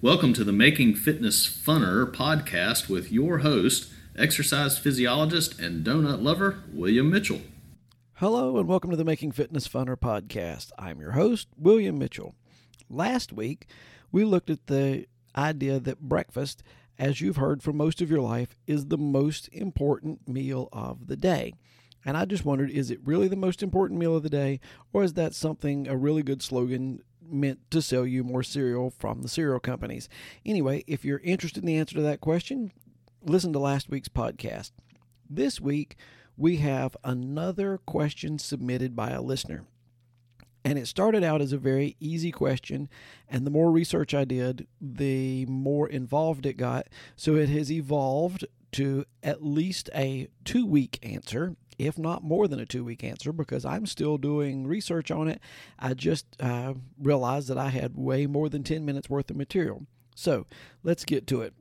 Welcome to the Making Fitness Funner podcast with your host, exercise physiologist and donut lover, William Mitchell. Hello, and welcome to the Making Fitness Funner podcast. I'm your host, William Mitchell. Last week, we looked at the idea that breakfast, as you've heard for most of your life, is the most important meal of the day. And I just wondered is it really the most important meal of the day, or is that something, a really good slogan meant to sell you more cereal from the cereal companies. Anyway, if you're interested in the answer to that question, listen to last week's podcast. This week, we have another question submitted by a listener. And it started out as a very easy question, and the more research I did, the more involved it got. So it has evolved to at least a two week answer if not more than a two week answer, because I'm still doing research on it. I just uh, realized that I had way more than 10 minutes worth of material. So let's get to it.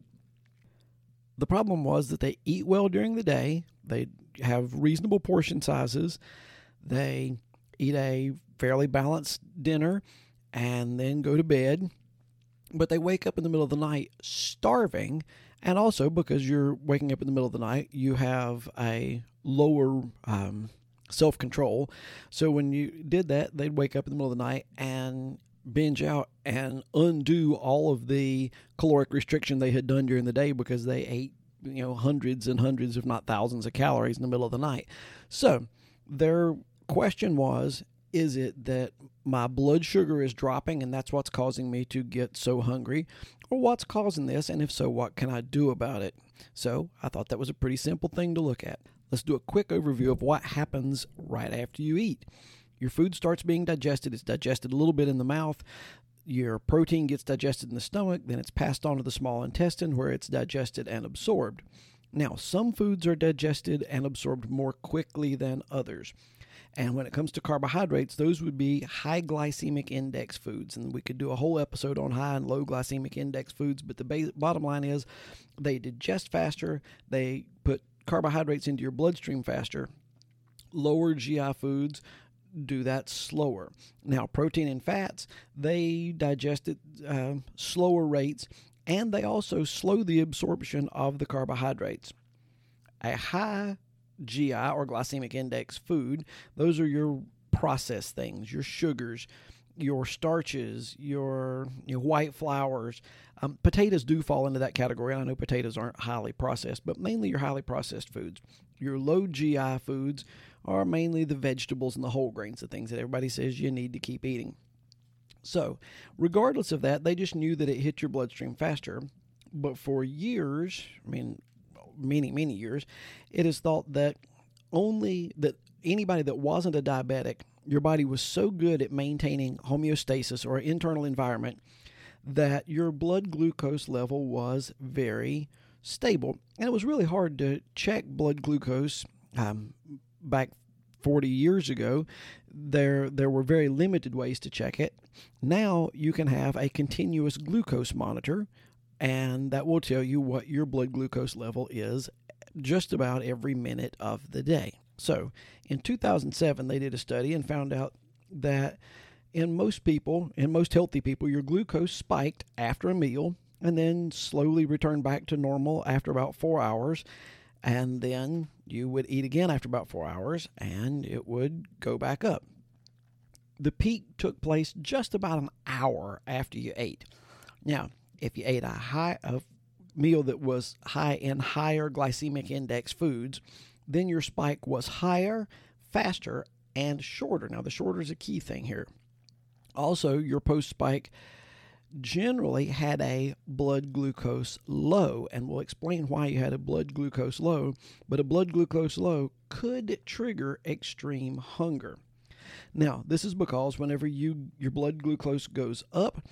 The problem was that they eat well during the day, they have reasonable portion sizes, they eat a fairly balanced dinner, and then go to bed. But they wake up in the middle of the night starving and also because you're waking up in the middle of the night, you have a lower um, self control. So when you did that, they'd wake up in the middle of the night and binge out and undo all of the caloric restriction they had done during the day because they ate you know hundreds and hundreds if not thousands of calories in the middle of the night so their question was is it that my blood sugar is dropping and that's what's causing me to get so hungry or what's causing this, and if so, what can I do about it? So I thought that was a pretty simple thing to look at. Let's do a quick overview of what happens right after you eat. Your food starts being digested, it's digested a little bit in the mouth. Your protein gets digested in the stomach, then it's passed on to the small intestine where it's digested and absorbed. Now, some foods are digested and absorbed more quickly than others. And when it comes to carbohydrates, those would be high glycemic index foods. And we could do a whole episode on high and low glycemic index foods. But the base, bottom line is they digest faster, they put carbohydrates into your bloodstream faster. Lower GI foods do that slower. Now, protein and fats, they digest at uh, slower rates and they also slow the absorption of the carbohydrates. A high GI or glycemic index food. Those are your processed things, your sugars, your starches, your, white flours. Um, potatoes do fall into that category. I know potatoes aren't highly processed, but mainly your highly processed foods. Your low GI foods are mainly the vegetables and the whole grains, the things that everybody says you need to keep eating. So, regardless of that, they just knew that it hit your bloodstream faster. But for years, I mean, many, many years, it is thought that only that anybody that wasn't a diabetic, your body was so good at maintaining homeostasis or internal environment that your blood glucose level was very stable. And it was really hard to check blood glucose um, back 40 years ago. There, there were very limited ways to check it. Now you can have a continuous glucose monitor and that will tell you what your blood glucose level is just about every minute of the day. So, in 2007, they did a study and found out that in most people, in most healthy people, your glucose spiked after a meal and then slowly returned back to normal after about four hours. And then you would eat again after about four hours and it would go back up. The peak took place just about an hour after you ate. Now, if you ate a high a meal that was high in higher glycemic index foods, then your spike was higher, faster, and shorter. Now the shorter is a key thing here. Also, your post spike generally had a blood glucose low, and we'll explain why you had a blood glucose low. But a blood glucose low could trigger extreme hunger. Now, this is because whenever you your blood glucose goes up,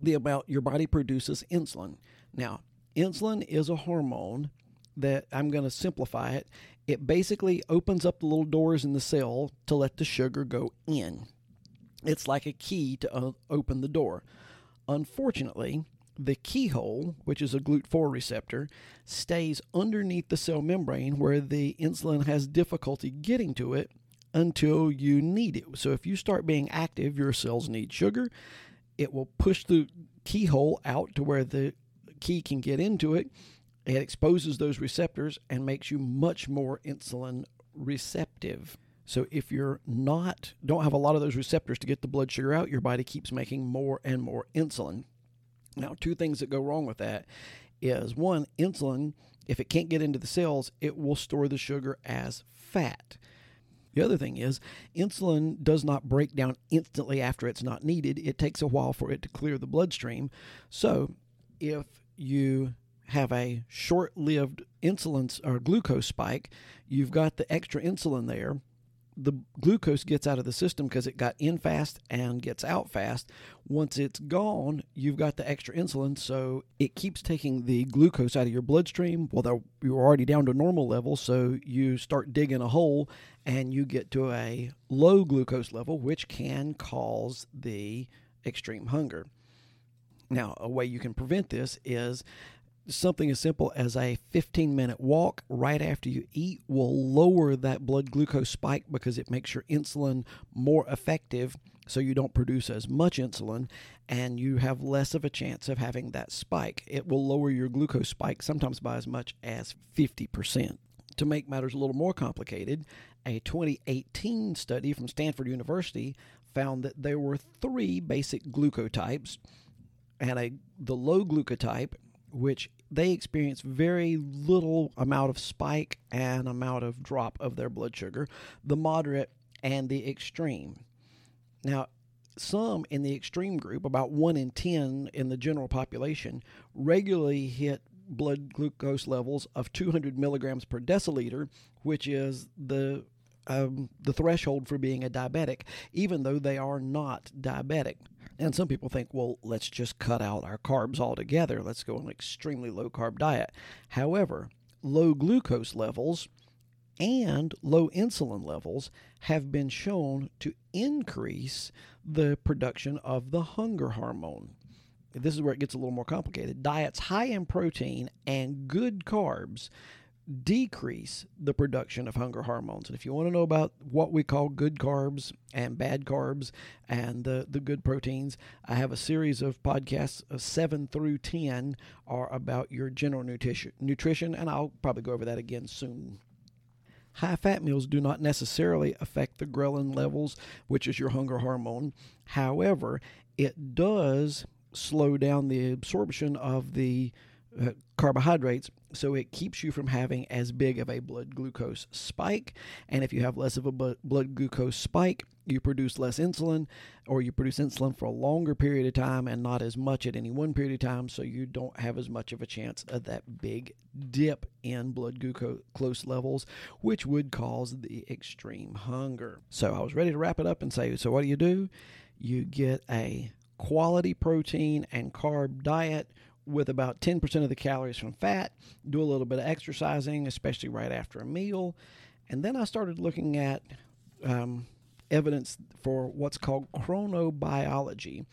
the amount your body produces insulin. Now, insulin is a hormone that I'm going to simplify it. It basically opens up the little doors in the cell to let the sugar go in. It's like a key to uh, open the door. Unfortunately, the keyhole, which is a GLUT4 receptor, stays underneath the cell membrane where the insulin has difficulty getting to it until you need it. So if you start being active, your cells need sugar it will push the keyhole out to where the key can get into it. It exposes those receptors and makes you much more insulin receptive. So if you're not don't have a lot of those receptors to get the blood sugar out, your body keeps making more and more insulin. Now, two things that go wrong with that is one, insulin, if it can't get into the cells, it will store the sugar as fat. The other thing is, insulin does not break down instantly after it's not needed. It takes a while for it to clear the bloodstream. So, if you have a short lived insulin or glucose spike, you've got the extra insulin there the glucose gets out of the system because it got in fast and gets out fast. Once it's gone, you've got the extra insulin, so it keeps taking the glucose out of your bloodstream. Well, you're already down to normal level, so you start digging a hole and you get to a low glucose level, which can cause the extreme hunger. Now, a way you can prevent this is something as simple as a 15 minute walk right after you eat will lower that blood glucose spike because it makes your insulin more effective so you don't produce as much insulin and you have less of a chance of having that spike. It will lower your glucose spike sometimes by as much as 50%. To make matters a little more complicated, a 2018 study from Stanford University found that there were three basic glucotypes and a the low glucotype which they experience very little amount of spike and amount of drop of their blood sugar, the moderate and the extreme. Now, some in the extreme group, about 1 in 10 in the general population, regularly hit blood glucose levels of 200 milligrams per deciliter, which is the um, the threshold for being a diabetic, even though they are not diabetic. And some people think, well, let's just cut out our carbs altogether. Let's go on an extremely low carb diet. However, low glucose levels and low insulin levels have been shown to increase the production of the hunger hormone. This is where it gets a little more complicated. Diets high in protein and good carbs decrease the production of hunger hormones. And if you want to know about what we call good carbs and bad carbs and the, the good proteins, I have a series of podcasts of 7 through 10 are about your general nutrition, nutrition and I'll probably go over that again soon. High fat meals do not necessarily affect the ghrelin levels, which is your hunger hormone. However, it does slow down the absorption of the uh, carbohydrates, so it keeps you from having as big of a blood glucose spike. And if you have less of a blood glucose spike, you produce less insulin, or you produce insulin for a longer period of time and not as much at any one period of time, so you don't have as much of a chance of that big dip in blood glucose levels, which would cause the extreme hunger. So I was ready to wrap it up and say, so what do you do? You get a quality protein and carb diet with about 10% of the calories from fat, do a little bit of exercising, especially right after a meal. And then I started looking at um, evidence for what's called chronobiology.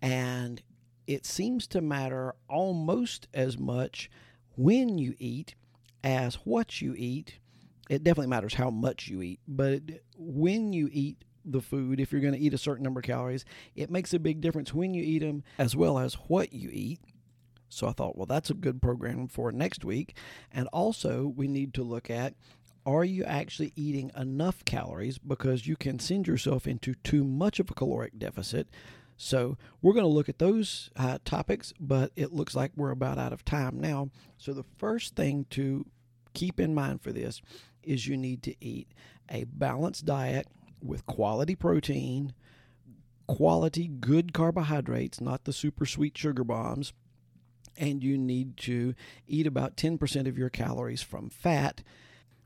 And it seems to matter almost as much when you eat as what you eat. It definitely matters how much you eat, but when you eat the food, if you're going to eat a certain number of calories, it makes a big difference when you eat them as well as what you eat. So I thought, well, that's a good program for next week. And also, we need to look at are you actually eating enough calories because you can send yourself into too much of a caloric deficit. So, we're going to look at those uh, topics, but it looks like we're about out of time now. So, the first thing to keep in mind for this is you need to eat a balanced diet with quality protein, quality good carbohydrates, not the super sweet sugar bombs, and you need to eat about 10% of your calories from fat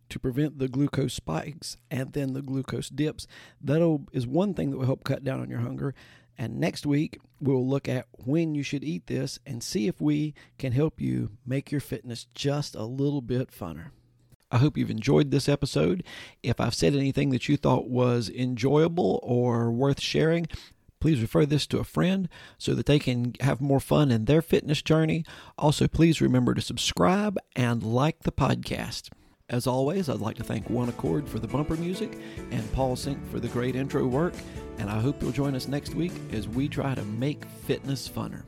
to prevent the glucose spikes and then the glucose dips. That is one thing that will help cut down on your hunger. And next week, we'll look at when you should eat this and see if we can help you make your fitness just a little bit funner. I hope you've enjoyed this episode. If I've said anything that you thought was enjoyable or worth sharing, Please refer this to a friend so that they can have more fun in their fitness journey. Also, please remember to subscribe and like the podcast. As always, I'd like to thank One Accord for the bumper music and Paul Sink for the great intro work. And I hope you'll join us next week as we try to make fitness funner.